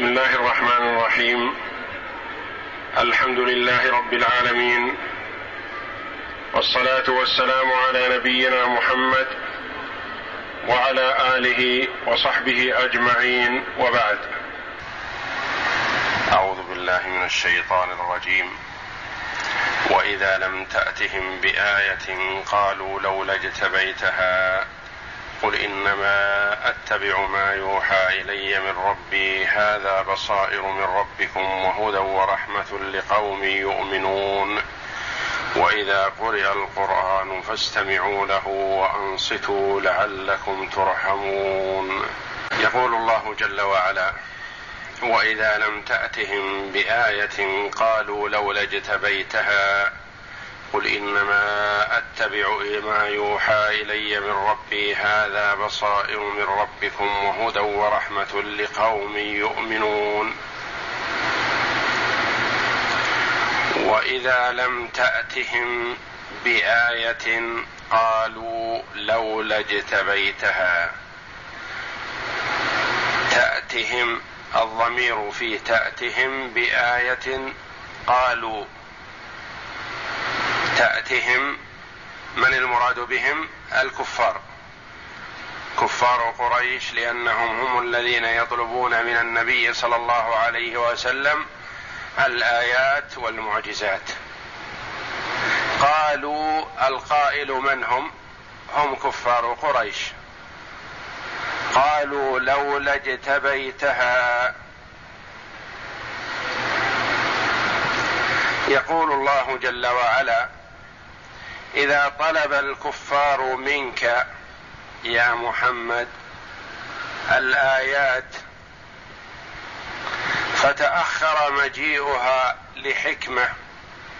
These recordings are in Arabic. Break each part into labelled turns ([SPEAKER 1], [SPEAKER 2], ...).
[SPEAKER 1] بسم الله الرحمن الرحيم. الحمد لله رب العالمين. والصلاة والسلام على نبينا محمد وعلى آله وصحبه أجمعين. وبعد. أعوذ بالله من الشيطان الرجيم. وإذا لم تأتهم بآية قالوا لولا اجتبيتها قل إنما أتبع ما يوحى إلي من ربي هذا بصائر من ربكم وهدى ورحمة لقوم يؤمنون. وإذا قرئ القرآن فاستمعوا له وأنصتوا لعلكم ترحمون. يقول الله جل وعلا وإذا لم تأتهم بآية قالوا لولا اجتبيتها قل إنما أتبع ما يوحى إلي من ربي هذا بصائر من ربكم وهدى ورحمة لقوم يؤمنون. وإذا لم تأتهم بآية قالوا لولا اجتبيتها. تأتهم الضمير في تأتهم بآية قالوا تأتهم من المراد بهم؟ الكفار. كفار قريش لأنهم هم الذين يطلبون من النبي صلى الله عليه وسلم الآيات والمعجزات. قالوا القائل من هم؟ هم كفار قريش. قالوا لولا اجتبيتها يقول الله جل وعلا إذا طلب الكفار منك يا محمد الآيات فتأخر مجيئها لحكمة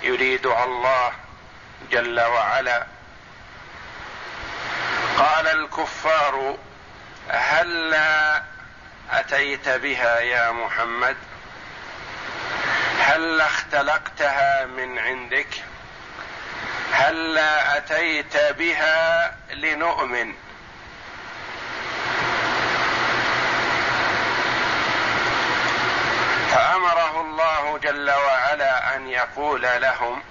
[SPEAKER 1] يريدها الله جل وعلا. قال الكفار هلا أتيت بها يا محمد؟ هل اختلقتها من عندك؟ هلا أتيت بها لنؤمن؟ فأمره الله جل وعلا أن يقول لهم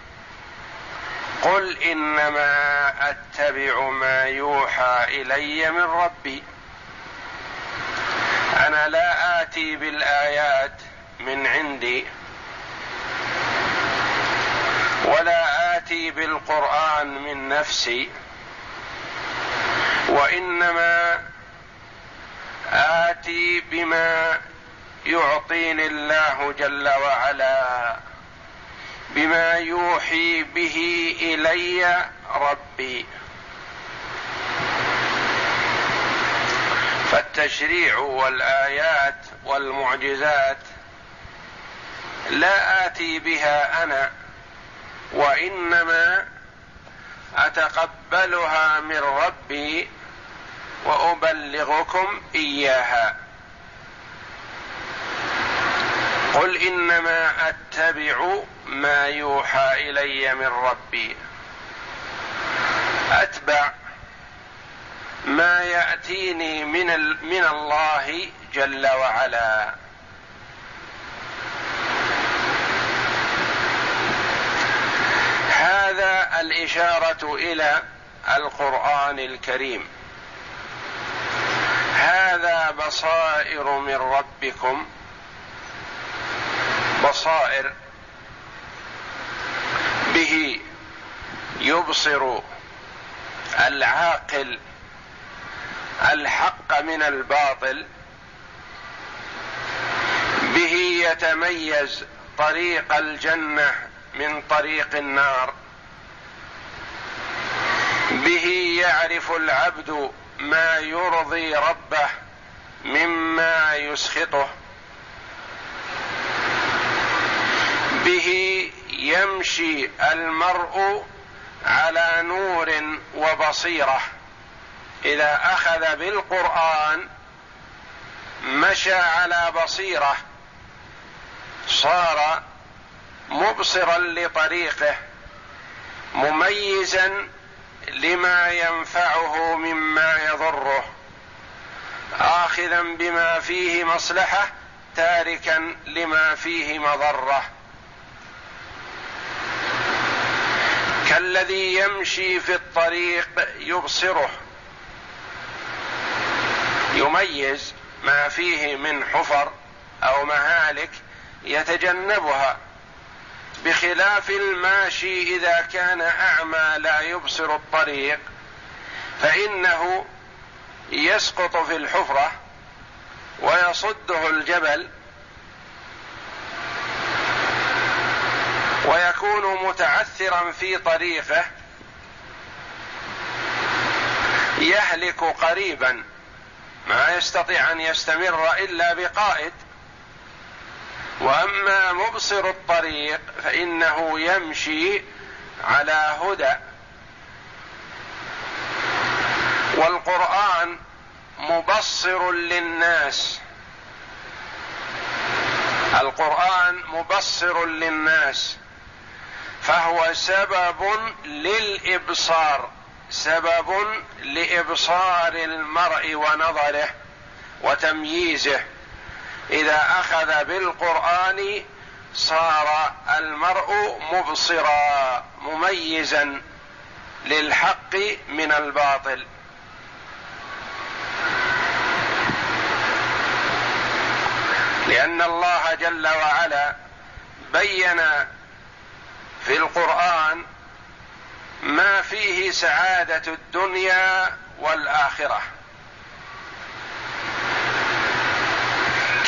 [SPEAKER 1] قل إنما أتبع ما يوحى إلي من ربي. أنا لا آتي بالآيات من عندي ولا اتي بالقرآن من نفسي وإنما آتي بما يعطيني الله جل وعلا بما يوحي به إلي ربي. فالتشريع والآيات والمعجزات لا آتي بها أنا وإنما أتقبلها من ربي وأبلغكم إياها. قل إنما أتبع ما يوحى إلي من ربي. أتبع ما يأتيني من من الله جل وعلا. الإشارة إلى القرآن الكريم. هذا بصائر من ربكم. بصائر به يبصر العاقل الحق من الباطل. به يتميز طريق الجنة من طريق النار. به يعرف العبد ما يرضي ربه مما يسخطه. به يمشي المرء على نور وبصيرة. إذا أخذ بالقرآن مشى على بصيرة صار مبصرا لطريقه مميزا لما ينفعه مما يضره. اخذا بما فيه مصلحة تاركا لما فيه مضرة. كالذي يمشي في الطريق يبصره. يميز ما فيه من حفر أو مهالك يتجنبها. بخلاف الماشي إذا كان أعمى لا يبصر الطريق فإنه يسقط في الحفرة ويصده الجبل ويكون متعثرا في طريقه يهلك قريبا ما يستطيع أن يستمر إلا بقائد. وأما مبصر الطريق فإنه يمشي على هدى. والقرآن مبصر للناس. القرآن مبصر للناس. فهو سبب للإبصار سبب لإبصار المرء ونظره وتمييزه. إذا أخذ بالقرآن صار المرء مبصرا مميزا للحق من الباطل. لأن الله جل وعلا بين في القرآن ما فيه سعادة الدنيا والآخرة.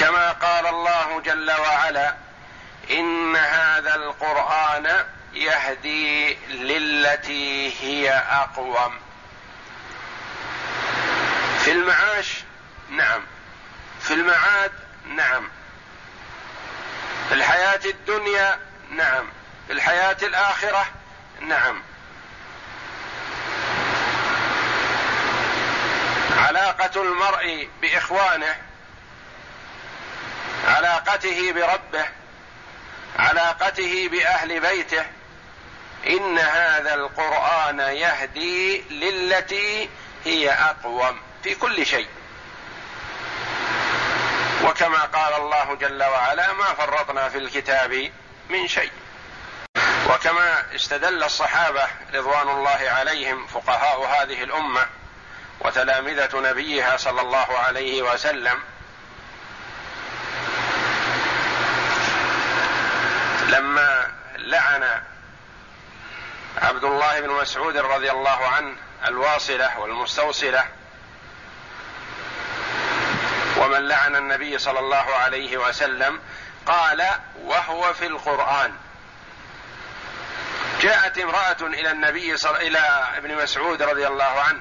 [SPEAKER 1] كما قال الله جل وعلا إن هذا القرآن يهدي للتي هي أقوم. في المعاش نعم. في المعاد نعم. في الحياة الدنيا نعم. في الحياة الآخرة نعم. علاقة المرء بإخوانه علاقته بربه علاقته بأهل بيته إن هذا القرآن يهدي للتي هي أقوم في كل شيء. وكما قال الله جل وعلا ما فرطنا في الكتاب من شيء. وكما استدل الصحابة رضوان الله عليهم فقهاء هذه الأمة وتلامذة نبيها صلى الله عليه وسلم لما لعن عبد الله بن مسعود رضي الله عنه الواصلة والمستوصلة ومن لعن النبي صلى الله عليه وسلم قال وهو في القرآن. جاءت امرأة إلى النبي صلى إلى ابن مسعود رضي الله عنه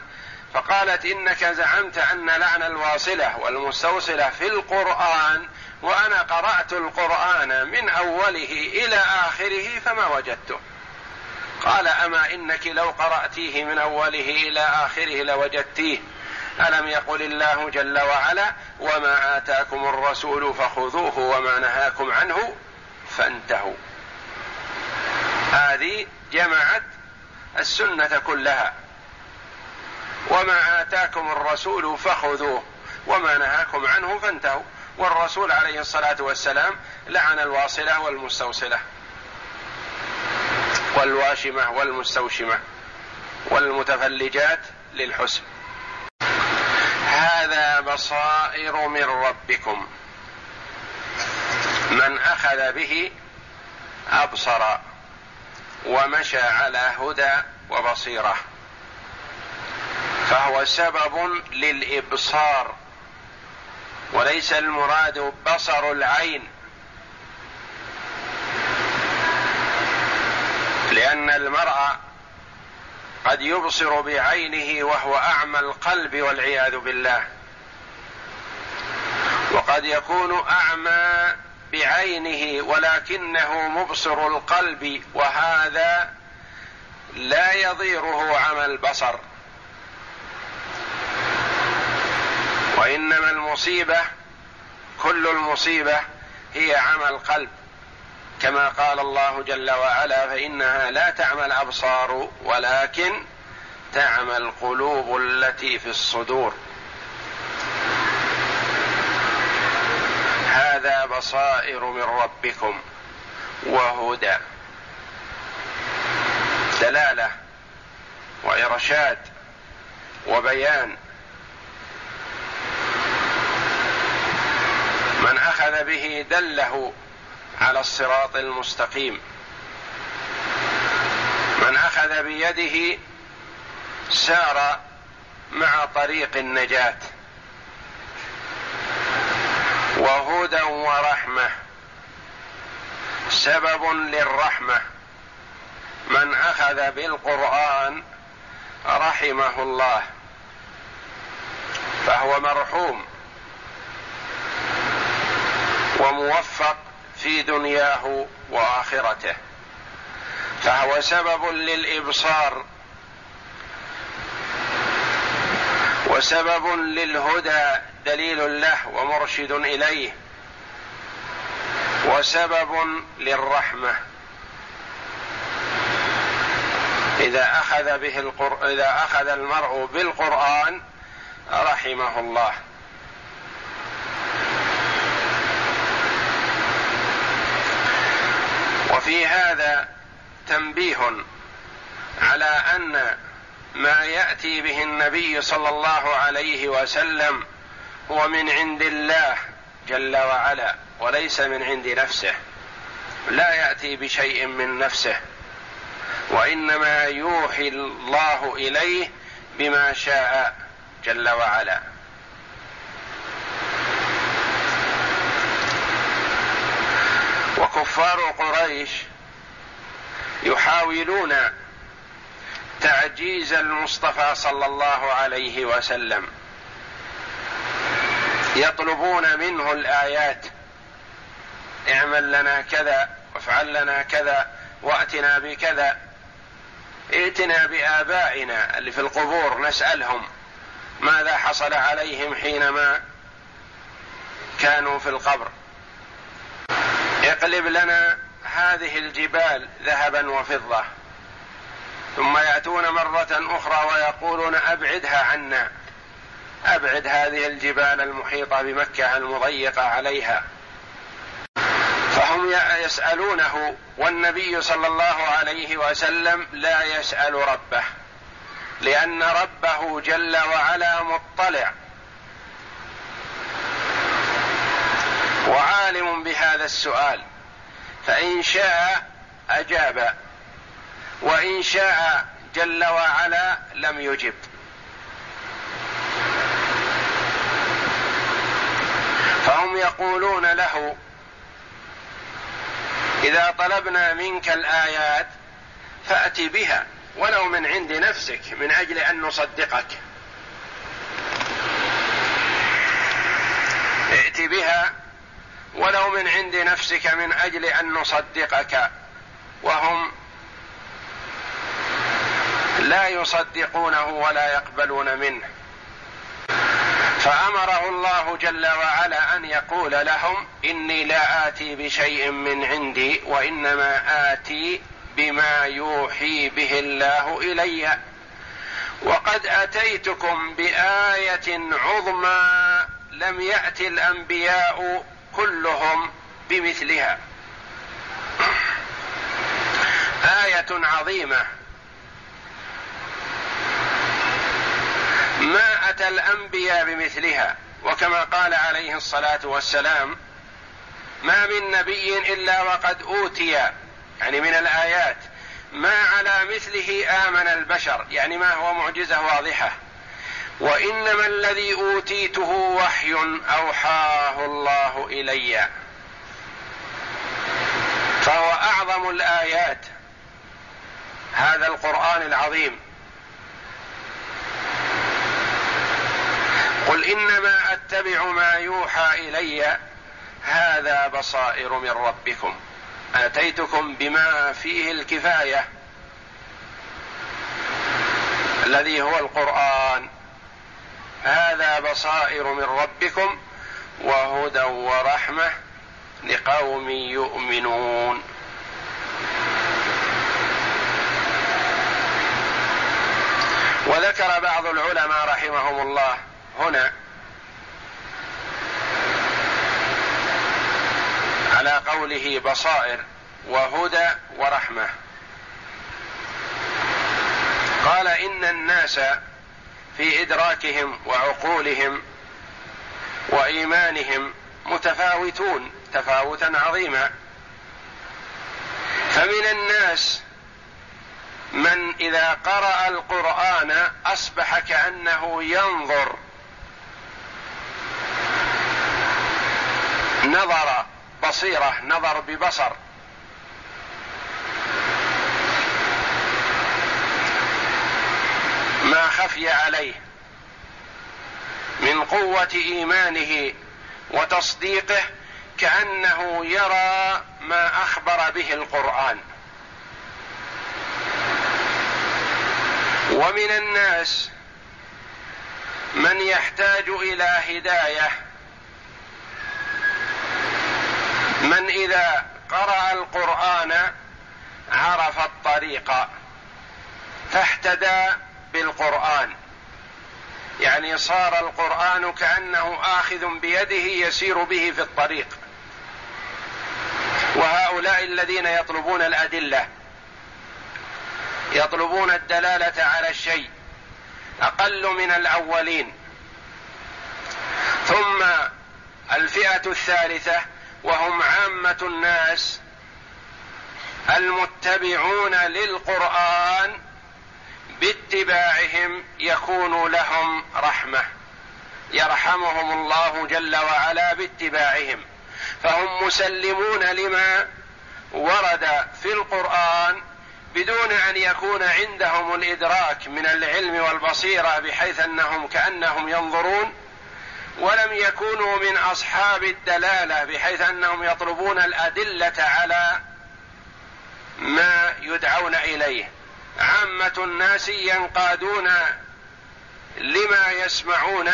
[SPEAKER 1] فقالت إنك زعمت أن لعن الواصلة والمستوصلة في القرآن وأنا قرأت القرآن من أوله إلى آخره فما وجدته. قال أما إنك لو قرأتيه من أوله إلى آخره لوجدتيه. ألم يقل الله جل وعلا وما آتاكم الرسول فخذوه وما نهاكم عنه فانتهوا. هذه جمعت السنة كلها. وما آتاكم الرسول فخذوه وما نهاكم عنه فانتهوا. والرسول عليه الصلاة والسلام لعن الواصلة والمستوصلة والواشمة والمستوشمة والمتفلجات للحسن. هذا بصائر من ربكم. من أخذ به أبصر ومشى على هدى وبصيرة. فهو سبب للإبصار. وليس المراد بصر العين. لأن المرء قد يبصر بعينه وهو أعمى القلب والعياذ بالله. وقد يكون أعمى بعينه ولكنه مبصر القلب وهذا لا يضيره عمى البصر وإنما المصيبة كل المصيبة هي عمى القلب كما قال الله جل وعلا فإنها لا تعمى الابصار ولكن تعمى القلوب التي في الصدور. هذا بصائر من ربكم وهدى دلالة وإرشاد وبيان من أخذ به دله على الصراط المستقيم. من أخذ بيده سار مع طريق النجاة. وهدى ورحمة. سبب للرحمة. من أخذ بالقرآن رحمه الله. فهو مرحوم. وموفق في دنياه وآخرته. فهو سبب للإبصار وسبب للهدى دليل له ومرشد إليه وسبب للرحمة. إذا أخذ به القر... إذا أخذ المرء بالقرآن رحمه الله. وفي هذا تنبيه على أن ما يأتي به النبي صلى الله عليه وسلم هو من عند الله جل وعلا وليس من عند نفسه. لا يأتي بشيء من نفسه وإنما يوحي الله إليه بما شاء جل وعلا. وكفار قريش يحاولون تعجيز المصطفى صلى الله عليه وسلم. يطلبون منه الآيات. اعمل لنا كذا وافعل لنا كذا واتنا بكذا. ائتنا بآبائنا اللي في القبور نسألهم ماذا حصل عليهم حينما كانوا في القبر. اقلب لنا هذه الجبال ذهبا وفضة ثم يأتون مرة أخرى ويقولون أبعدها عنا أبعد هذه الجبال المحيطة بمكة المضيقة عليها. فهم يسألونه والنبي صلى الله عليه وسلم لا يسأل ربه لأن ربه جل وعلا مطلع. وعالم بهذا السؤال. فإن شاء أجاب. وإن شاء جل وعلا لم يجب. فهم يقولون له إذا طلبنا منك الآيات فأت بها ولو من عند نفسك من أجل أن نصدقك. ائت بها ولو من عند نفسك من أجل أن نصدقك. وهم لا يصدقونه ولا يقبلون منه. فأمره الله جل وعلا أن يقول لهم إني لا آتي بشيء من عندي وإنما آتي بما يوحي به الله إلي. وقد آتيتكم بآية عظمى لم يات الأنبياء كلهم بمثلها. آية عظيمة. ما أتى الأنبياء بمثلها؟ وكما قال عليه الصلاة والسلام ما من نبي إلا وقد أوتي يعني من الآيات ما على مثله آمن البشر يعني ما هو معجزة واضحة. وإنما الذي أوتيته وحي أوحاه الله إلي. فهو أعظم الآيات. هذا القرآن العظيم. قل إنما أتبع ما يوحى إلي. هذا بصائر من ربكم. آتيتكم بما فيه الكفاية. الذي هو القرآن. هذا بصائر من ربكم وهدى ورحمة لقوم يؤمنون. وذكر بعض العلماء رحمهم الله هنا على قوله بصائر وهدى ورحمة. قال إن الناس في إدراكهم وعقولهم وإيمانهم متفاوتون تفاوتا عظيما. فمن الناس من إذا قرأ القرآن أصبح كأنه ينظر نظر بصيرة نظر ببصر. ما خفي عليه من قوة إيمانه وتصديقه كأنه يرى ما أخبر به القرآن. ومن الناس من يحتاج إلى هداية. من إذا قرأ القرآن عرف الطريق فاهتدى بالقرآن. يعني صار القرآن كأنه آخذ بيده يسير به في الطريق. وهؤلاء الذين يطلبون الأدلة يطلبون الدلالة على الشيء أقل من الأولين. ثم الفئة الثالثة وهم عامة الناس المتبعون للقرآن باتباعهم يكون لهم رحمة. يرحمهم الله جل وعلا باتباعهم. فهم مسلمون لما ورد في القرآن بدون أن يكون عندهم الإدراك من العلم والبصيرة بحيث أنهم كأنهم ينظرون ولم يكونوا من أصحاب الدلالة بحيث أنهم يطلبون الأدلة على ما يدعون إليه. عامة الناس ينقادون لما يسمعون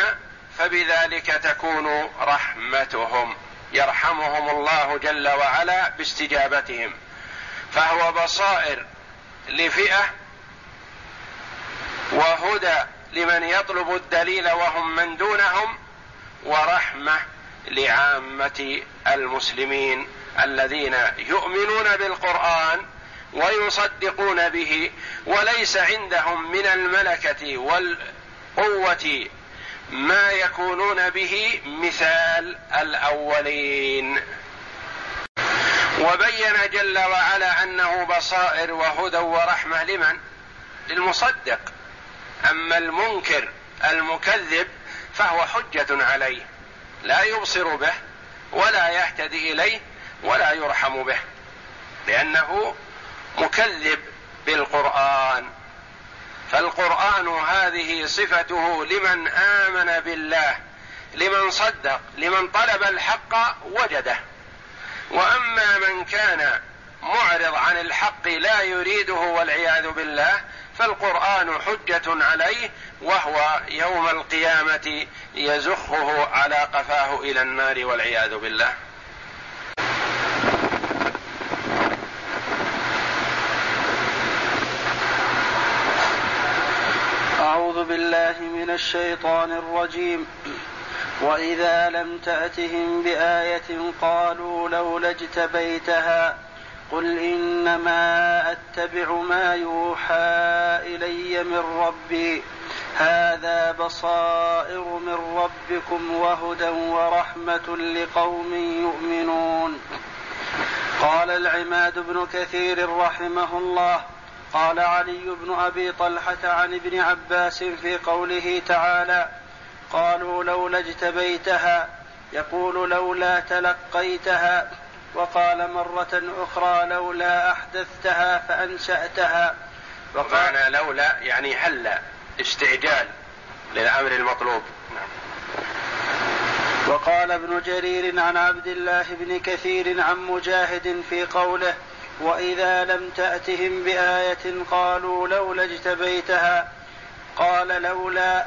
[SPEAKER 1] فبذلك تكون رحمتهم يرحمهم الله جل وعلا باستجابتهم. فهو بصائر لفئة وهدى لمن يطلب الدليل وهم من دونهم ورحمة لعامة المسلمين الذين يؤمنون بالقرآن ويصدقون به وليس عندهم من الملكة والقوة ما يكونون به مثال الأولين. وبين جل وعلا أنه بصائر وهدى ورحمة لمن؟ للمصدق. أما المنكر المكذب فهو حجة عليه لا يبصر به ولا يهتدي إليه ولا يرحم به لأنه مكذب بالقرآن. فالقرآن هذه صفته لمن آمن بالله لمن صدق لمن طلب الحق وجده. وأما من كان معرض عن الحق لا يريده والعياذ بالله فالقرآن حجة عليه وهو يوم القيامة يزخه على قفاه إلى النار والعياذ بالله
[SPEAKER 2] اعوذ بالله من الشيطان الرجيم. وإذا لم تأتهم بآية قالوا لولا اجتبيتها قل إنما أتبع ما يوحى إلي من ربي. هذا بصائر من ربكم وهدى ورحمة لقوم يؤمنون. قال العماد بن كثير رحمه الله قال علي بن أبي طلحة عن ابن عباس في قوله تعالى قالوا لولا اجتبيتها يقول لولا تلقيتها وقال مرة أخرى لولا أحدثتها فأنشأتها
[SPEAKER 1] وقال لولا يعني هلا استعجال للأمر المطلوب نعم.
[SPEAKER 2] وقال ابن جرير عن عبد الله بن كثير عن مجاهد في قوله وإذا لم تأتهم بآية قالوا لولا اجتبيتها قال لولا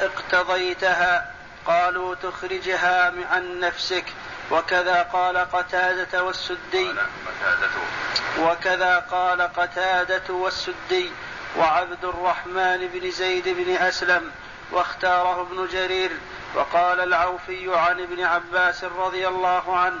[SPEAKER 2] اقتضيتها قالوا تخرجها عن نفسك. وكذا قال قتادة والسدي. وكذا قال قتادة والسدي وعبد الرحمن بن زيد بن أسلم واختاره ابن جرير وقال العوفي عن ابن عباس رضي الله عنه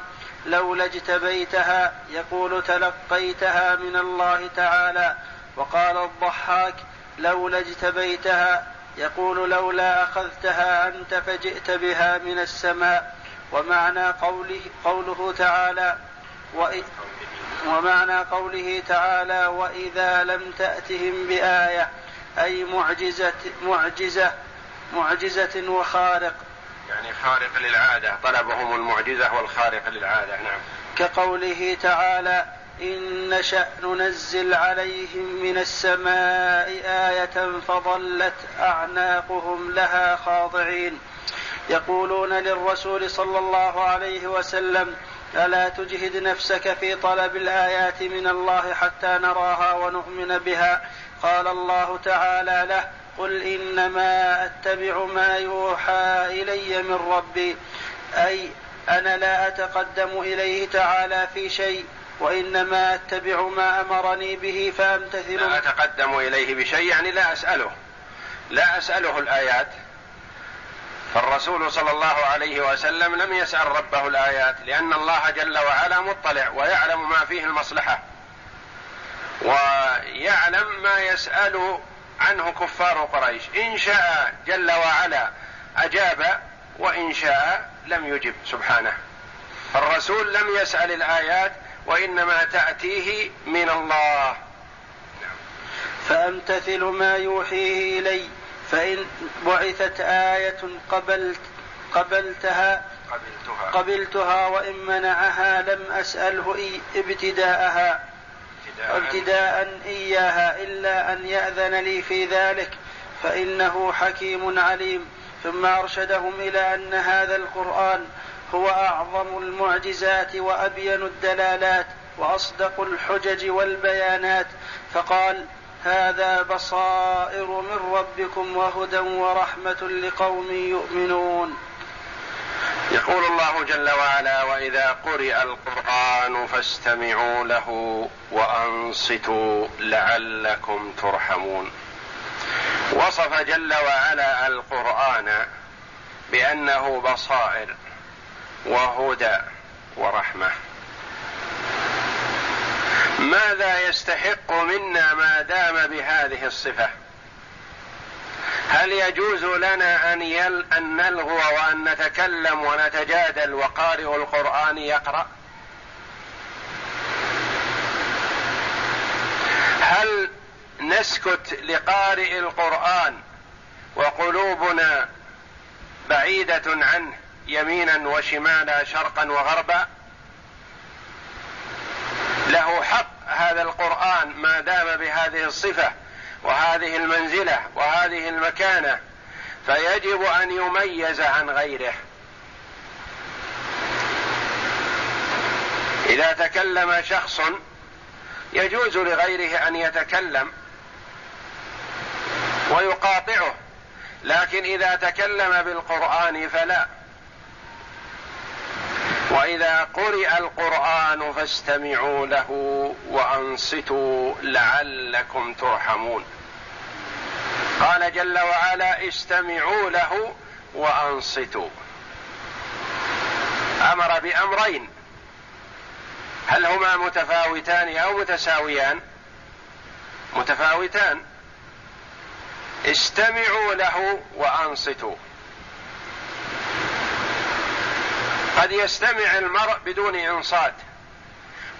[SPEAKER 2] لولا اجتبيتها يقول تلقيتها من الله تعالى. وقال الضحاك لولا اجتبيتها يقول لولا أخذتها أنت فجئت بها من السماء. ومعنى قوله قوله تعالى ومعنى قوله تعالى وإذا لم تأتهم بآية أي معجزة معجزة معجزة وخارق.
[SPEAKER 1] يعني خارق للعادة طلبهم المعجزة والخارق للعادة نعم.
[SPEAKER 2] كقوله تعالى إن نشأ ننزل عليهم من السماء آية فظلت أعناقهم لها خاضعين. يقولون للرسول صلى الله عليه وسلم ألا تجهد نفسك في طلب الآيات من الله حتى نراها ونؤمن بها؟ قال الله تعالى له قل إنما أتبع ما يوحى إلي من ربي أي أنا لا أتقدم إليه تعالى في شيء وإنما أتبع ما أمرني به فأمتثل.
[SPEAKER 1] لا أتقدم إليه بشيء يعني لا أسأله لا أسأله الآيات. فالرسول صلى الله عليه وسلم لم يسأل ربه الآيات لأن الله جل وعلا مطلع ويعلم ما فيه المصلحة ويعلم ما يسأل عنه كفار قريش. إن شاء جل وعلا أجاب وإن شاء لم يجب. سبحانه. الرسول لم يسأل الآيات وإنما تأتيه من الله.
[SPEAKER 2] فأمتثل ما يوحيه إلي فإن بعثت آية قبلت قبلتها قبلتها. قبلتها وإن منعها لم أسأله ابتداءها. ابتداء. إياها إلا أن يأذن لي في ذلك فإنه حكيم عليم. ثم أرشدهم إلى أن هذا القرآن هو أعظم المعجزات وأبين الدلالات وأصدق الحجج والبيانات. فقال هذا بصائر من ربكم وهدى ورحمة لقوم يؤمنون.
[SPEAKER 1] يقول الله جل وعلا وإذا قرئ القرآن فاستمعوا له وأنصتوا لعلكم ترحمون. وصف جل وعلا القرآن بأنه بصائر وهدى ورحمة. ماذا يستحق منا ما دام بهذه الصفة؟ هل يجوز لنا أن يل أن نلغو وأن نتكلم ونتجادل وقارئ القرآن يقرأ؟ هل نسكت لقارئ القرآن وقلوبنا بعيدة عنه يمينا وشمالا شرقا وغربا؟ له حق هذا القرآن ما دام بهذه الصفة وهذه المنزلة وهذه المكانة فيجب أن يميز عن غيره. إذا تكلم شخص يجوز لغيره أن يتكلم ويقاطعه لكن إذا تكلم بالقرآن فلا. وإذا قرئ القرآن فاستمعوا له وأنصتوا لعلكم ترحمون. قال جل وعلا استمعوا له وأنصتوا. أمر بأمرين. هل هما متفاوتان أو متساويان؟ متفاوتان. استمعوا له وأنصتوا. قد يستمع المرء بدون انصات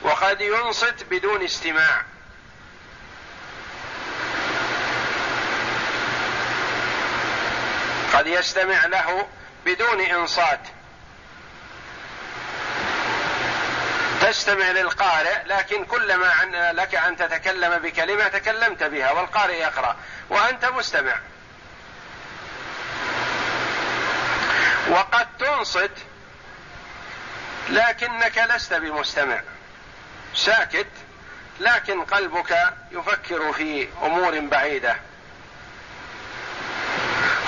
[SPEAKER 1] وقد ينصت بدون استماع. قد يستمع له بدون انصات. تستمع للقارئ لكن كلما لك أن تتكلم بكلمة تكلمت بها والقارئ يقرأ وأنت مستمع. وقد تنصت لكنك لست بمستمع. ساكت لكن قلبك يفكر في أمور بعيدة.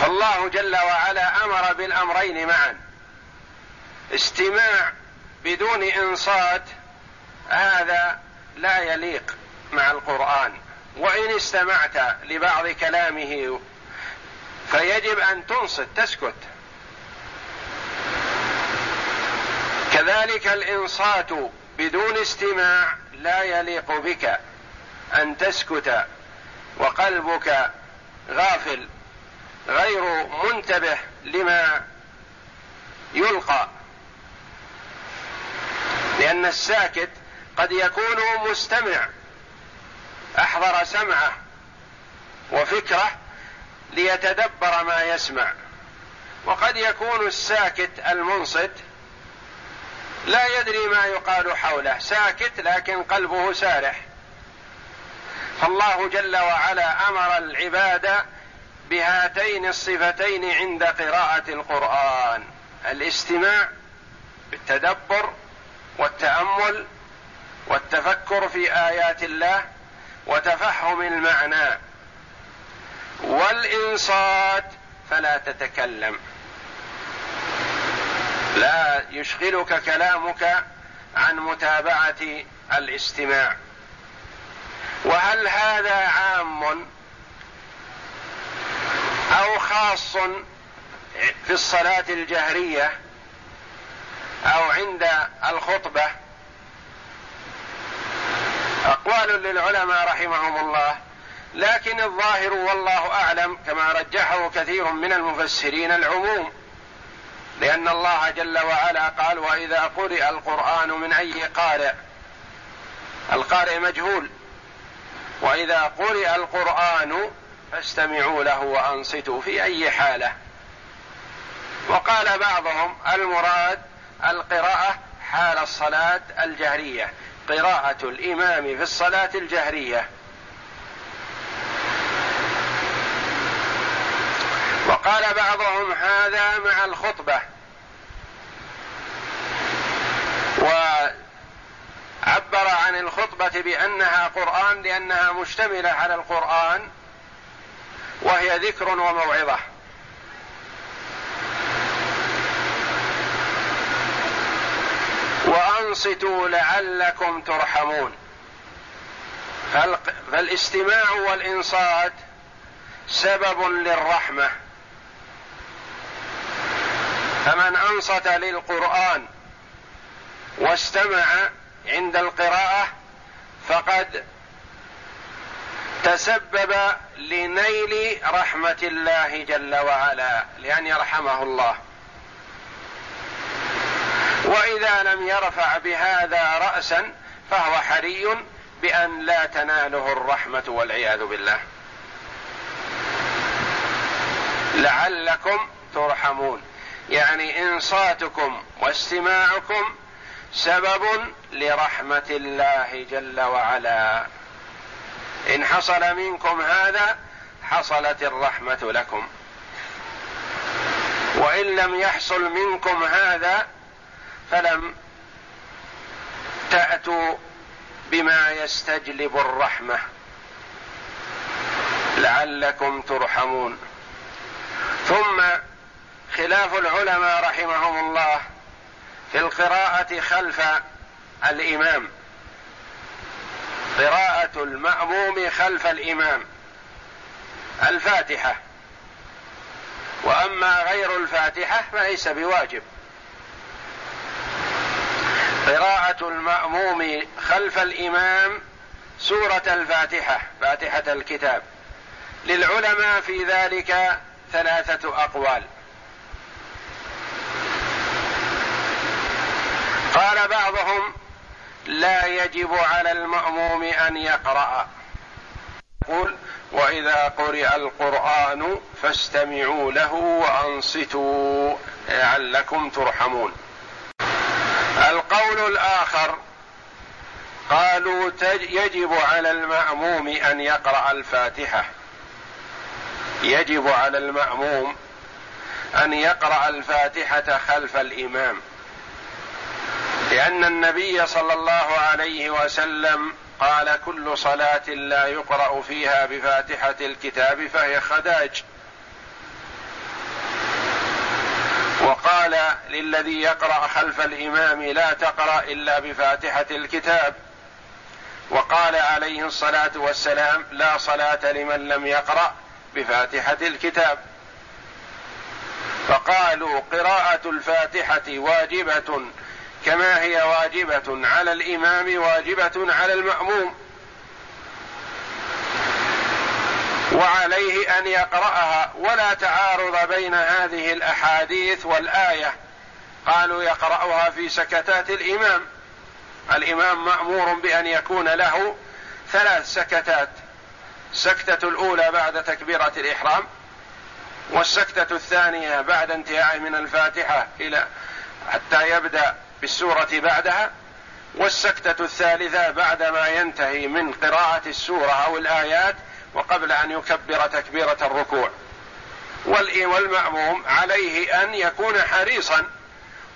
[SPEAKER 1] فالله جل وعلا أمر بالأمرين معا. استماع بدون إنصات هذا لا يليق مع القرآن. وإن استمعت لبعض كلامه فيجب أن تنصت تسكت. كذلك الإنصات بدون استماع لا يليق بك أن تسكت وقلبك غافل غير منتبه لما يلقى. لأن الساكت قد يكون مستمع أحضر سمعه وفكره ليتدبر ما يسمع. وقد يكون الساكت المنصت لا يدري ما يقال حوله ساكت لكن قلبه سارح. فالله جل وعلا أمر العباد بهاتين الصفتين عند قراءة القرآن الاستماع بالتدبر والتأمل والتفكر في آيات الله وتفهم المعنى. والإنصات فلا تتكلم. لا يشغلك كلامك عن متابعة الاستماع. وهل هذا عام أو خاص في الصلاة الجهرية أو عند الخطبة؟ أقوال للعلماء رحمهم الله لكن الظاهر والله أعلم كما رجحه كثير من المفسرين العموم. لأن الله جل وعلا قال وإذا قرئ القرآن من أي قارئ؟ القارئ مجهول. وإذا قرئ القرآن فاستمعوا له وأنصتوا في أي حالة. وقال بعضهم المراد القراءة حال الصلاة الجهرية قراءة الإمام في الصلاة الجهرية. وقال بعضهم هذا مع الخطبة. وعبر عن الخطبة بأنها قرآن لأنها مشتملة على القرآن وهي ذكر وموعظة. وأنصتوا لعلكم ترحمون. فالاستماع والإنصات سبب للرحمة. فمن أنصت للقرآن واستمع عند القراءة فقد تسبب لنيل رحمة الله جل وعلا لأن يرحمه الله. وإذا لم يرفع بهذا راسا فهو حري بأن لا تناله الرحمة والعياذ بالله. لعلكم ترحمون. يعني إنصاتكم واستماعكم سبب لرحمة الله جل وعلا. إن حصل منكم هذا حصلت الرحمة لكم. وإن لم يحصل منكم هذا فلم تأتوا بما يستجلب الرحمة. لعلكم ترحمون. ثم خلاف العلماء رحمهم الله في القراءة خلف الإمام. قراءة المأموم خلف الإمام. الفاتحة. وأما غير الفاتحة فليس بواجب. قراءة المأموم خلف الإمام سورة الفاتحة فاتحة الكتاب. للعلماء في ذلك ثلاثة أقوال. قال بعضهم لا يجب على المأموم أن يقرأ. يقول وإذا قرئ القرآن فاستمعوا له وأنصتوا لعلكم ترحمون. القول الآخر قالوا يجب على المأموم أن يقرأ الفاتحة. يجب على المأموم أن يقرأ الفاتحة خلف الإمام. لأن النبي صلى الله عليه وسلم قال كل صلاة لا يقرأ فيها بفاتحة الكتاب فهي خداج. وقال للذي يقرأ خلف الإمام لا تقرأ إلا بفاتحة الكتاب. وقال عليه الصلاة والسلام لا صلاة لمن لم يقرأ بفاتحة الكتاب. فقالوا قراءة الفاتحة واجبة كما هي واجبة على الإمام واجبة على المأموم. وعليه أن يقرأها ولا تعارض بين هذه الأحاديث والآية. قالوا يقرأها في سكتات الإمام. الإمام مأمور بأن يكون له ثلاث سكتات. السكتة الأولى بعد تكبيرة الإحرام والسكتة الثانية بعد انتهائه من الفاتحة إلى حتى يبدأ بالسورة بعدها والسكتة الثالثة بعدما ينتهي من قراءة السورة أو الآيات وقبل أن يكبر تكبيرة الركوع. والماموم عليه أن يكون حريصا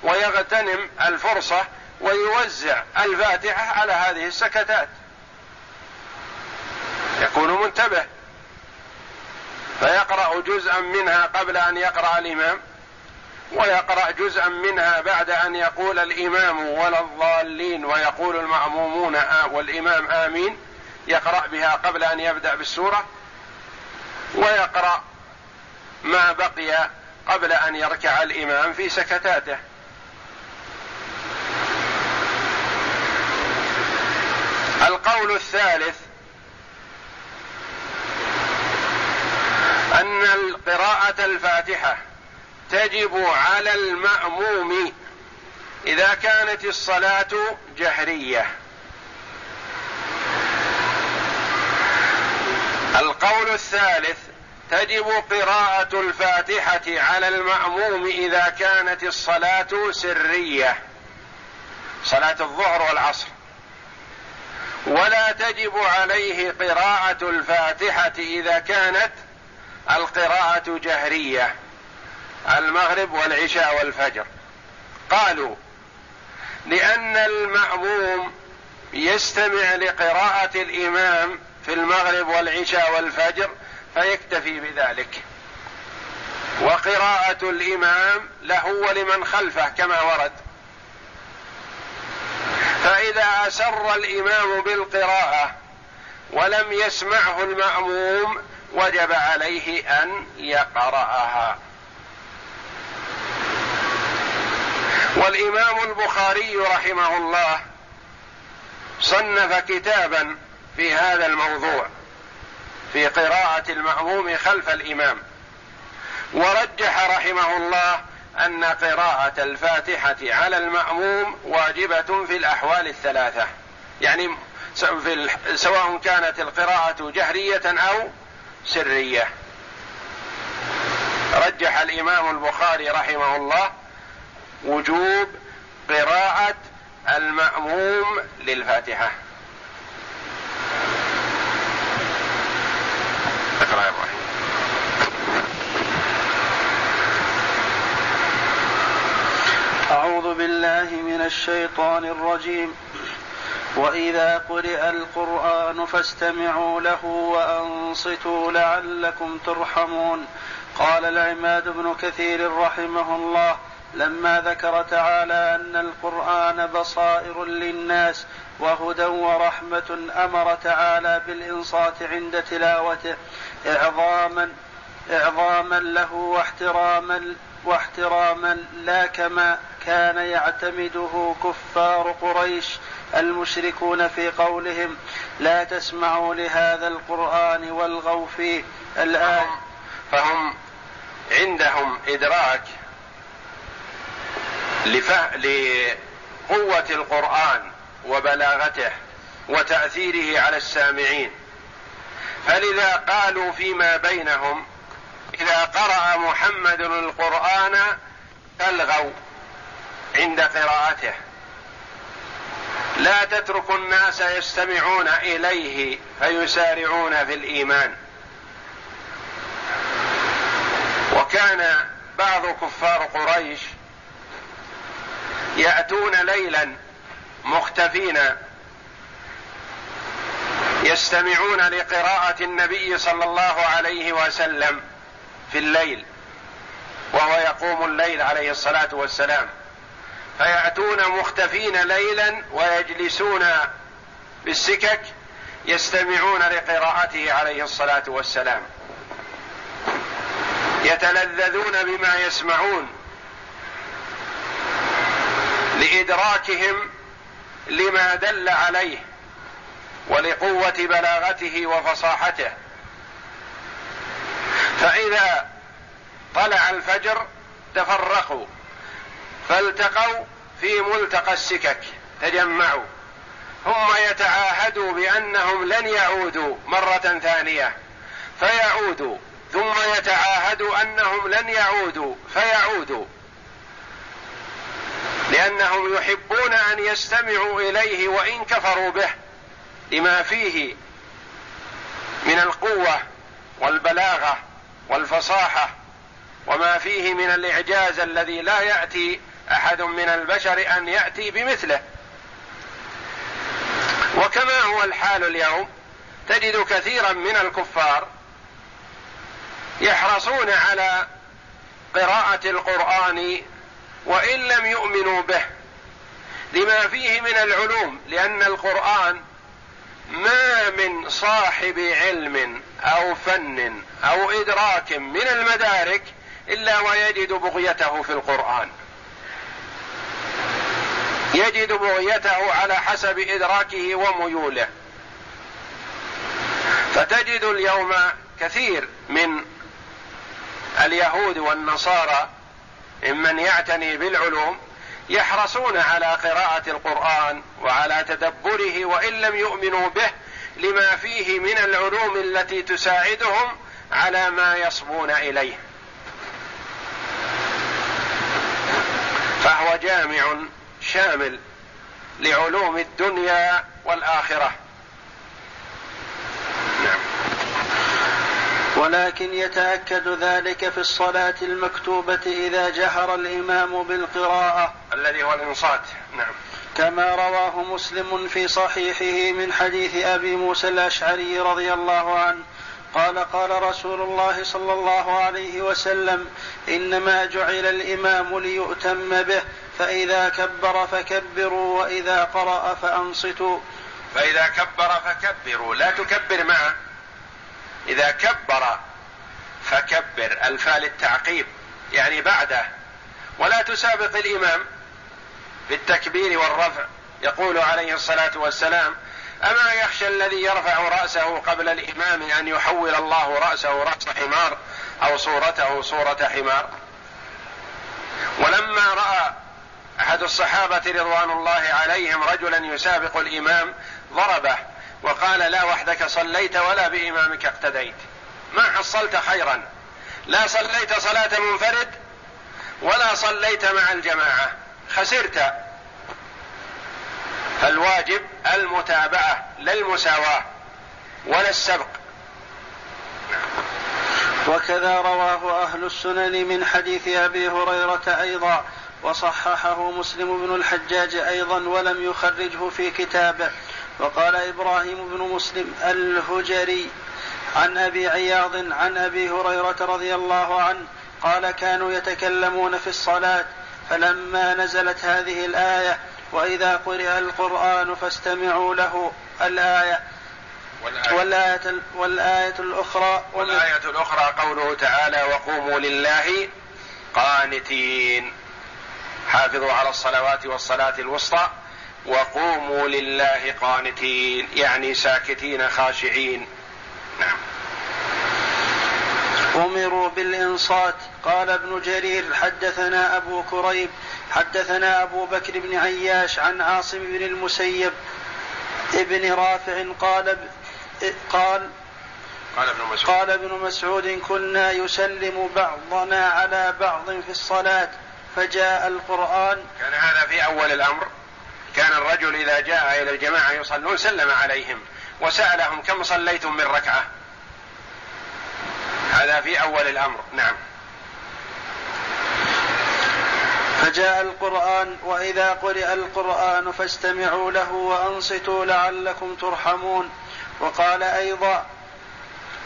[SPEAKER 1] ويغتنم الفرصة ويوزع الفاتحة على هذه السكتات. يكون منتبه. فيقرأ جزءا منها قبل أن يقرأ الإمام. ويقرا جزءا منها بعد أن يقول الإمام ولا الضالين ويقول المأمومون والإمام آمين يقرأ بها قبل أن يبدأ بالسورة ويقرأ ما بقي قبل أن يركع الإمام في سكتاته. القول الثالث أن قراءة الفاتحة تجب على المأموم إذا كانت الصلاة جهرية. القول الثالث تجب قراءة الفاتحة على المأموم إذا كانت الصلاة سرية. صلاة الظهر والعصر. ولا تجب عليه قراءة الفاتحة إذا كانت القراءة جهرية. المغرب والعشاء والفجر. قالوا لأن المأموم يستمع لقراءة الإمام في المغرب والعشاء والفجر فيكتفي بذلك. وقراءة الإمام له ولمن خلفه كما ورد. فإذا أسر الإمام بالقراءة ولم يسمعه المأموم وجب عليه أن يقرأها. والإمام البخاري رحمه الله صنف كتابا في هذا الموضوع في قراءة المأموم خلف الإمام. ورجح رحمه الله أن قراءة الفاتحة على المأموم واجبة في الأحوال الثلاثة. يعني سواء كانت القراءة جهرية أو سرية. رجح الإمام البخاري رحمه الله وجوب قراءة المأموم للفاتحة. اقرأ يا إبراهيم
[SPEAKER 2] أعوذ بالله من الشيطان الرجيم. وإذا قرئ القرآن فاستمعوا له وأنصتوا لعلكم ترحمون. قال العماد بن كثير رحمه الله لما ذكر تعالى أن القرآن بصائر للناس وهدى ورحمة أمر تعالى بالإنصات عند تلاوته إعظاما إعظاما له واحتراما واحتراما لا كما كان يعتمده كفار قريش المشركون في قولهم. لا تسمعوا لهذا القرآن والغوا فيه. الآن
[SPEAKER 1] فهم عندهم إدراك لقوة القرآن وبلاغته وتأثيره على السامعين. فلذا قالوا فيما بينهم إذا قرأ محمد القرآن تلغوا عند قراءته. لا تترك الناس يستمعون إليه فيسارعون في الإيمان. وكان بعض كفار قريش يأتون ليلا مختفين. يستمعون لقراءة النبي صلى الله عليه وسلم في الليل وهو يقوم الليل عليه الصلاة والسلام. فيأتون مختفين ليلا ويجلسون بالسكك يستمعون لقراءته عليه الصلاة والسلام. يتلذذون بما يسمعون. لإدراكهم لما دل عليه ولقوة بلاغته وفصاحته. فإذا طلع الفجر تفرقوا فالتقوا في ملتقى السكك تجمعوا. ثم يتعاهدوا بأنهم لن يعودوا مرة ثانية فيعودوا. ثم يتعاهدوا أنهم لن يعودوا فيعودوا. لأنهم يحبون أن يستمعوا إليه وإن كفروا به لما فيه من القوة والبلاغة والفصاحة وما فيه من الإعجاز الذي لا يأتي أحد من البشر أن يأتي بمثله. وكما هو الحال اليوم تجد كثيرا من الكفار يحرصون على قراءة القرآن وإن لم يؤمنوا به. لما فيه من العلوم لأن القرآن ما من صاحب علم أو فن أو إدراك من المدارك إلا ويجد بغيته في القرآن. يجد بغيته على حسب إدراكه وميوله. فتجد اليوم كثير من اليهود والنصارى ممن يعتني بالعلوم يحرصون على قراءة القرآن وعلى تدبره وإن لم يؤمنوا به لما فيه من العلوم التي تساعدهم على ما يصبون إليه. فهو جامع شامل لعلوم الدنيا والآخرة.
[SPEAKER 2] ولكن يتأكد ذلك في الصلاة المكتوبة إذا جهر الإمام بالقراءة.
[SPEAKER 1] الذي هو الإنصات. نعم.
[SPEAKER 2] كما رواه مسلم في صحيحه من حديث أبي موسى الأشعري رضي الله عنه. قال قال رسول الله صلى الله عليه وسلم إنما جعل الإمام ليؤتم به فإذا كبر فكبروا وإذا قرأ فأنصتوا.
[SPEAKER 1] فإذا كبر فكبروا لا تكبر معه. إذا كبر فكبر الفاء للتعقيب يعني بعده. ولا تسابق الإمام بالتكبير والرفع يقول عليه الصلاة والسلام أما يخشى الذي يرفع رأسه قبل الإمام أن يحول الله رأسه رأس حمار أو صورته صورة حمار؟ ولما رأى أحد الصحابة رضوان الله عليهم رجلا يسابق الإمام ضربه. وقال لا وحدك صليت ولا بإمامك اقتديت. ما حصلت خيرا. لا صليت صلاة منفرد ولا صليت مع الجماعة. خسرت. فالواجب المتابعة لا المساواة ولا السبق.
[SPEAKER 2] وكذا رواه أهل السنن من حديث أبي هريرة أيضا وصححه مسلم بن الحجاج أيضا ولم يخرجه في كتابه. وقال إبراهيم بن مسلم الهجري عن أبي عياض عن أبي هريرة رضي الله عنه قال كانوا يتكلمون في الصلاة فلما نزلت هذه الآية وإذا قرئ القرآن فاستمعوا له الآية. والآية, والآية, والآية الأخرى
[SPEAKER 1] والآية الأخرى قوله تعالى وقوموا لله قانتين. حافظوا على الصلوات والصلاة الوسطى. وقوموا لله قانتين يعني ساكتين خاشعين. نعم.
[SPEAKER 2] أمروا بالإنصات. قال ابن جرير حدثنا أبو كريب حدثنا أبو بكر بن عياش عن عاصم بن المسيب ابن رافع قال قال
[SPEAKER 1] قال ابن مسعود.
[SPEAKER 2] قال ابن مسعود كنا يسلم بعضنا على بعض في الصلاة فجاء القرآن.
[SPEAKER 1] كان هذا في أول الأمر. كان الرجل إذا جاء إلى الجماعة يصلون سلم عليهم وسألهم كم صليتم من ركعة. هذا في أول الأمر. نعم.
[SPEAKER 2] فجاء القرآن وإذا قرئ القرآن فاستمعوا له وأنصتوا لعلكم ترحمون. وقال أيضا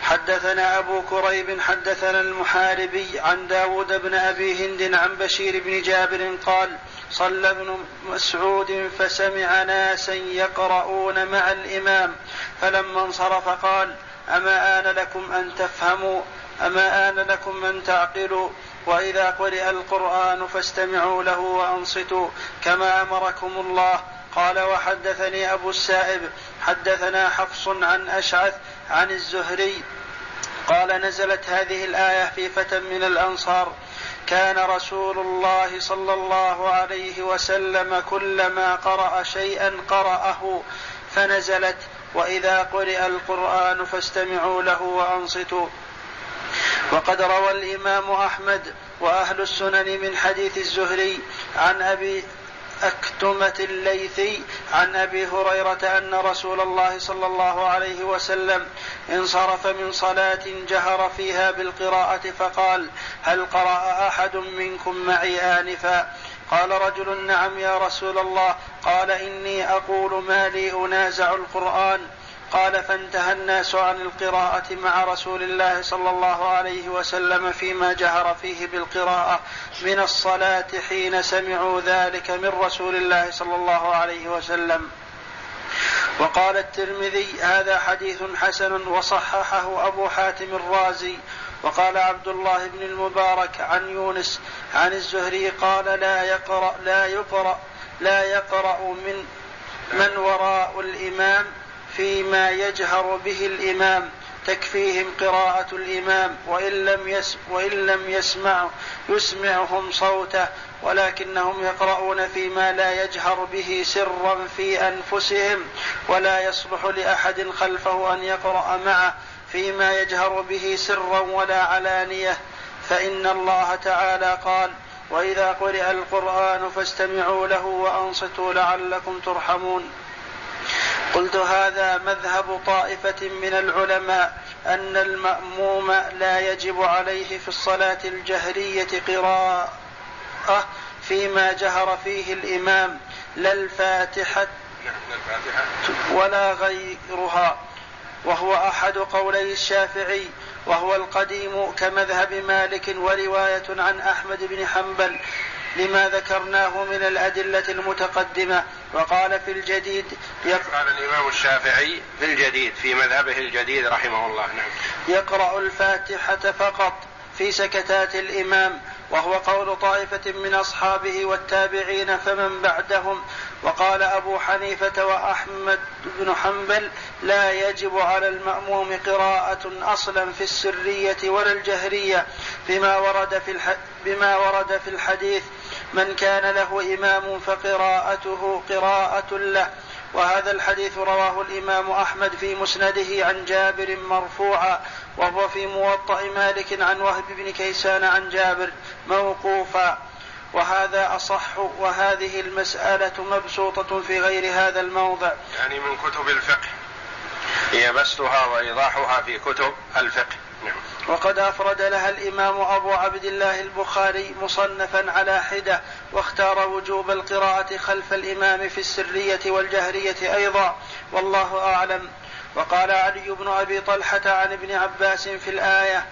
[SPEAKER 2] حدثنا أبو كريب حدثنا المحاربي عن داود بن أبي هند عن بشير بن جابر قال صلى ابن مسعود فسمع ناسا يقرؤون مع الإمام فلما انصرف قال أما آن لكم أن تفهموا؟ أما آن لكم أن تعقلوا؟ وإذا قرئ القرآن فاستمعوا له وأنصتوا كما أمركم الله. قال وحدثني أبو السائب حدثنا حفص عن أشعث عن الزهري. قال نزلت هذه الآية في فتى من الأنصار كان رسول الله صلى الله عليه وسلم كلما قرأ شيئا قرأه فنزلت وإذا قرئ القرآن فاستمعوا له وأنصتوا. وقد روى الإمام أحمد وأهل السنن من حديث الزهري عن أبي أكتمة الليثي عن أبي هريرة أن رسول الله صلى الله عليه وسلم انصرف من صلاة جهر فيها بالقراءة فقال هل قرأ أحد منكم معي آنفا؟ قال رجل نعم يا رسول الله قال إني أقول ما لي أنازع القرآن. قال فانتهى الناس عن القراءة مع رسول الله صلى الله عليه وسلم فيما جهر فيه بالقراءة من الصلاة حين سمعوا ذلك من رسول الله صلى الله عليه وسلم. وقال الترمذي هذا حديث حسن وصححه أبو حاتم الرازي وقال عبد الله بن المبارك عن يونس عن الزهري قال لا يقرأ لا يقرأ لا يقرأ من من وراء الإمام فيما يجهر به الإمام تكفيهم قراءة الإمام وإن لم يس وإن لم يسمع يسمعهم صوته ولكنهم يقرؤون فيما لا يجهر به سرا في أنفسهم ولا يصلح لأحد خلفه أن يقرأ معه فيما يجهر به سرا ولا علانية. فإن الله تعالى قال وإذا قرئ القرآن فاستمعوا له وأنصتوا لعلكم ترحمون. قلت هذا مذهب طائفة من العلماء أن المأموم لا يجب عليه في الصلاة الجهرية قراءة فيما جهر فيه الإمام لا الفاتحة ولا غيرها. وهو أحد قولي الشافعي وهو القديم كمذهب مالك ورواية عن أحمد بن حنبل. لما ذكرناه من الأدلة المتقدمة. وقال في الجديد
[SPEAKER 1] قال الإمام الشافعي في الجديد في مذهبه الجديد رحمه الله نعم.
[SPEAKER 2] يقرأ الفاتحة فقط في سكتات الإمام وهو قول طائفة من أصحابه والتابعين فمن بعدهم. وقال أبو حنيفة وأحمد بن حنبل لا يجب على المأموم قراءة أصلا في السرية ولا الجهرية بما ورد في بما ورد في الحديث. من كان له إمام فقراءته قراءة له. وهذا الحديث رواه الإمام أحمد في مسنده عن جابر مرفوعا وهو في موطأ مالك عن وهب بن كيسان عن جابر موقوفا. وهذا أصح وهذه المسألة مبسوطة في غير هذا الموضع.
[SPEAKER 1] يعني من كتب الفقه هي بسطها وإيضاحها في كتب الفقه.
[SPEAKER 2] وقد أفرد لها الإمام أبو عبد الله البخاري مصنفا على حدة واختار وجوب القراءة خلف الإمام في السرية والجهرية أيضا والله أعلم. وقال علي بن أبي طلحة عن ابن عباس في الآية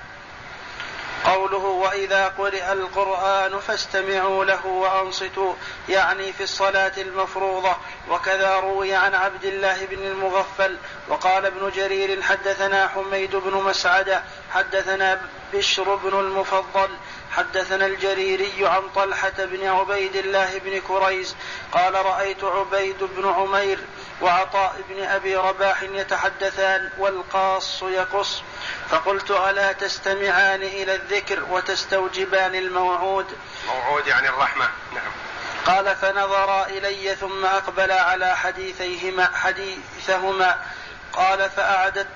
[SPEAKER 2] قوله وإذا قرئ القرآن فاستمعوا له وأنصتوا يعني في الصلاة المفروضة. وكذا روي عن عبد الله بن المغفل وقال ابن جرير حدثنا حميد بن مسعدة حدثنا بشر بن المفضل حدثنا الجريري عن طلحة بن عبيد الله بن كريز قال رأيت عبيد بن عمير وعطاء بن أبي رباح يتحدثان والقاص يقص فقلت ألا تستمعان إلى الذكر وتستوجبان الموعود؟
[SPEAKER 1] موعود يعني الرحمة نعم.
[SPEAKER 2] قال فنظرا إلي ثم أقبلا على حديثيهما حديثهما. قال فأعددت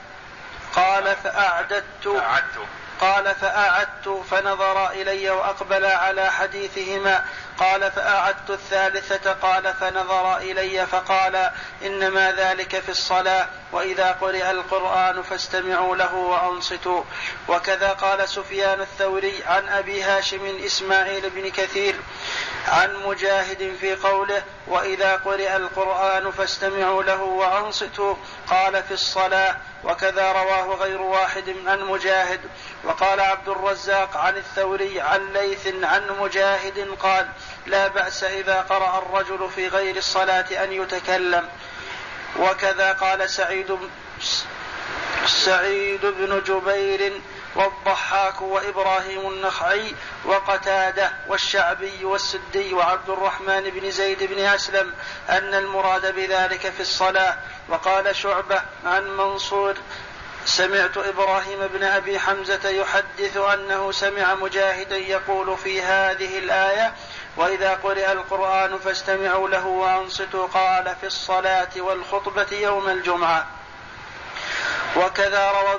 [SPEAKER 2] قال فأعددت
[SPEAKER 1] أعدت
[SPEAKER 2] قال فأعدت فنظر إلي وأقبل على حديثهما. قال فأعدت الثالثة قال فنظر إلي فقال إنما ذلك في الصلاة وإذا قرئ القرآن فاستمعوا له وأنصتوا. وكذا قال سفيان الثوري عن أبي هاشم إسماعيل بن كثير عن مجاهد في قوله وإذا قرئ القرآن فاستمعوا له وأنصتوا قال في الصلاة وكذا رواه غير واحد عن مجاهد وقال عبد الرزاق عن الثوري عن ليث عن مجاهد قال لا بأس إذا قرأ الرجل في غير الصلاة أن يتكلم وكذا قال سعيد سعيد بن جبير والضحاك وإبراهيم النخعي وقتادة والشعبي والسدي وعبد الرحمن بن زيد بن أسلم أن المراد بذلك في الصلاة. وقال شعبة عن منصور سمعت إبراهيم بن أبي حمزة يحدث أنه سمع مجاهدا يقول في هذه الآية وإذا قرئ القرآن فاستمعوا له وأنصتوا قال في الصلاة والخطبة يوم الجمعة. وكذا روى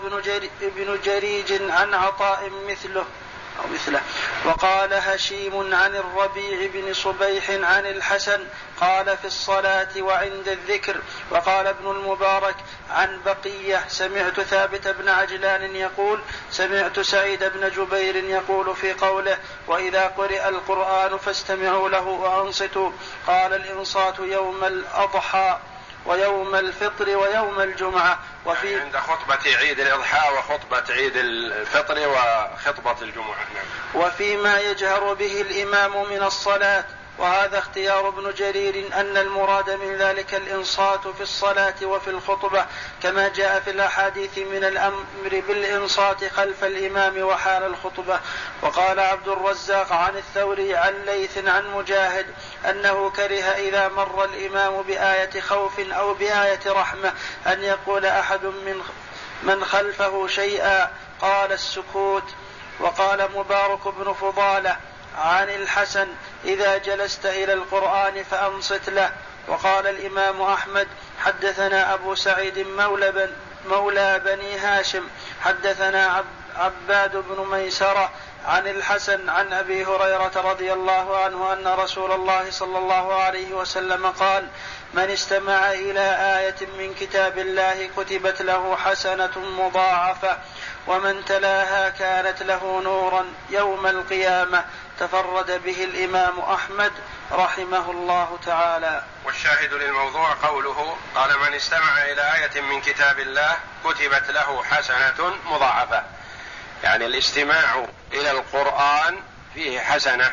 [SPEAKER 2] ابن جريج عن عطاء مثله أو مثله. وقال هشيم عن الربيع بن صبيح عن الحسن قال في الصلاة وعند الذكر. وقال ابن المبارك عن بقية سمعت ثابت بن عجلان يقول سمعت سعيد بن جبير يقول في قوله وإذا قرئ القرآن فاستمعوا له وأنصتوا. قال الإنصات يوم الأضحى. ويوم الفطر ويوم الجمعة
[SPEAKER 1] وفي يعني عند خطبة عيد الإضحى وخطبة عيد الفطر وخطبة الجمعة نعم.
[SPEAKER 2] وفيما يجهر به الإمام من الصلاة وهذا اختيار ابن جرير أن المراد من ذلك الإنصات في الصلاة وفي الخطبة كما جاء في الأحاديث من الأمر بالإنصات خلف الإمام وحال الخطبة. وقال عبد الرزاق عن الثوري عن ليث عن مجاهد أنه كره إذا مر الإمام بآية خوف أو بآية رحمة أن يقول أحد من من خلفه شيئا قال السكوت. وقال مبارك بن فضالة عن الحسن إذا جلست إلى القرآن فأنصت له. وقال الإمام أحمد حدثنا أبو سعيد مولى, بن مولى بني هاشم. حدثنا عباد بن ميسرة عن الحسن عن أبي هريرة رضي الله عنه أن رسول الله صلى الله عليه وسلم قال من استمع إلى آية من كتاب الله كتبت له حسنة مضاعفة ومن تلاها كانت له نورا يوم القيامة تفرد به الإمام أحمد رحمه الله تعالى.
[SPEAKER 1] والشاهد للموضوع قوله قال من استمع إلى آية من كتاب الله كتبت له حسنة مضاعفة. يعني الاستماع إلى القرآن فيه حسنة.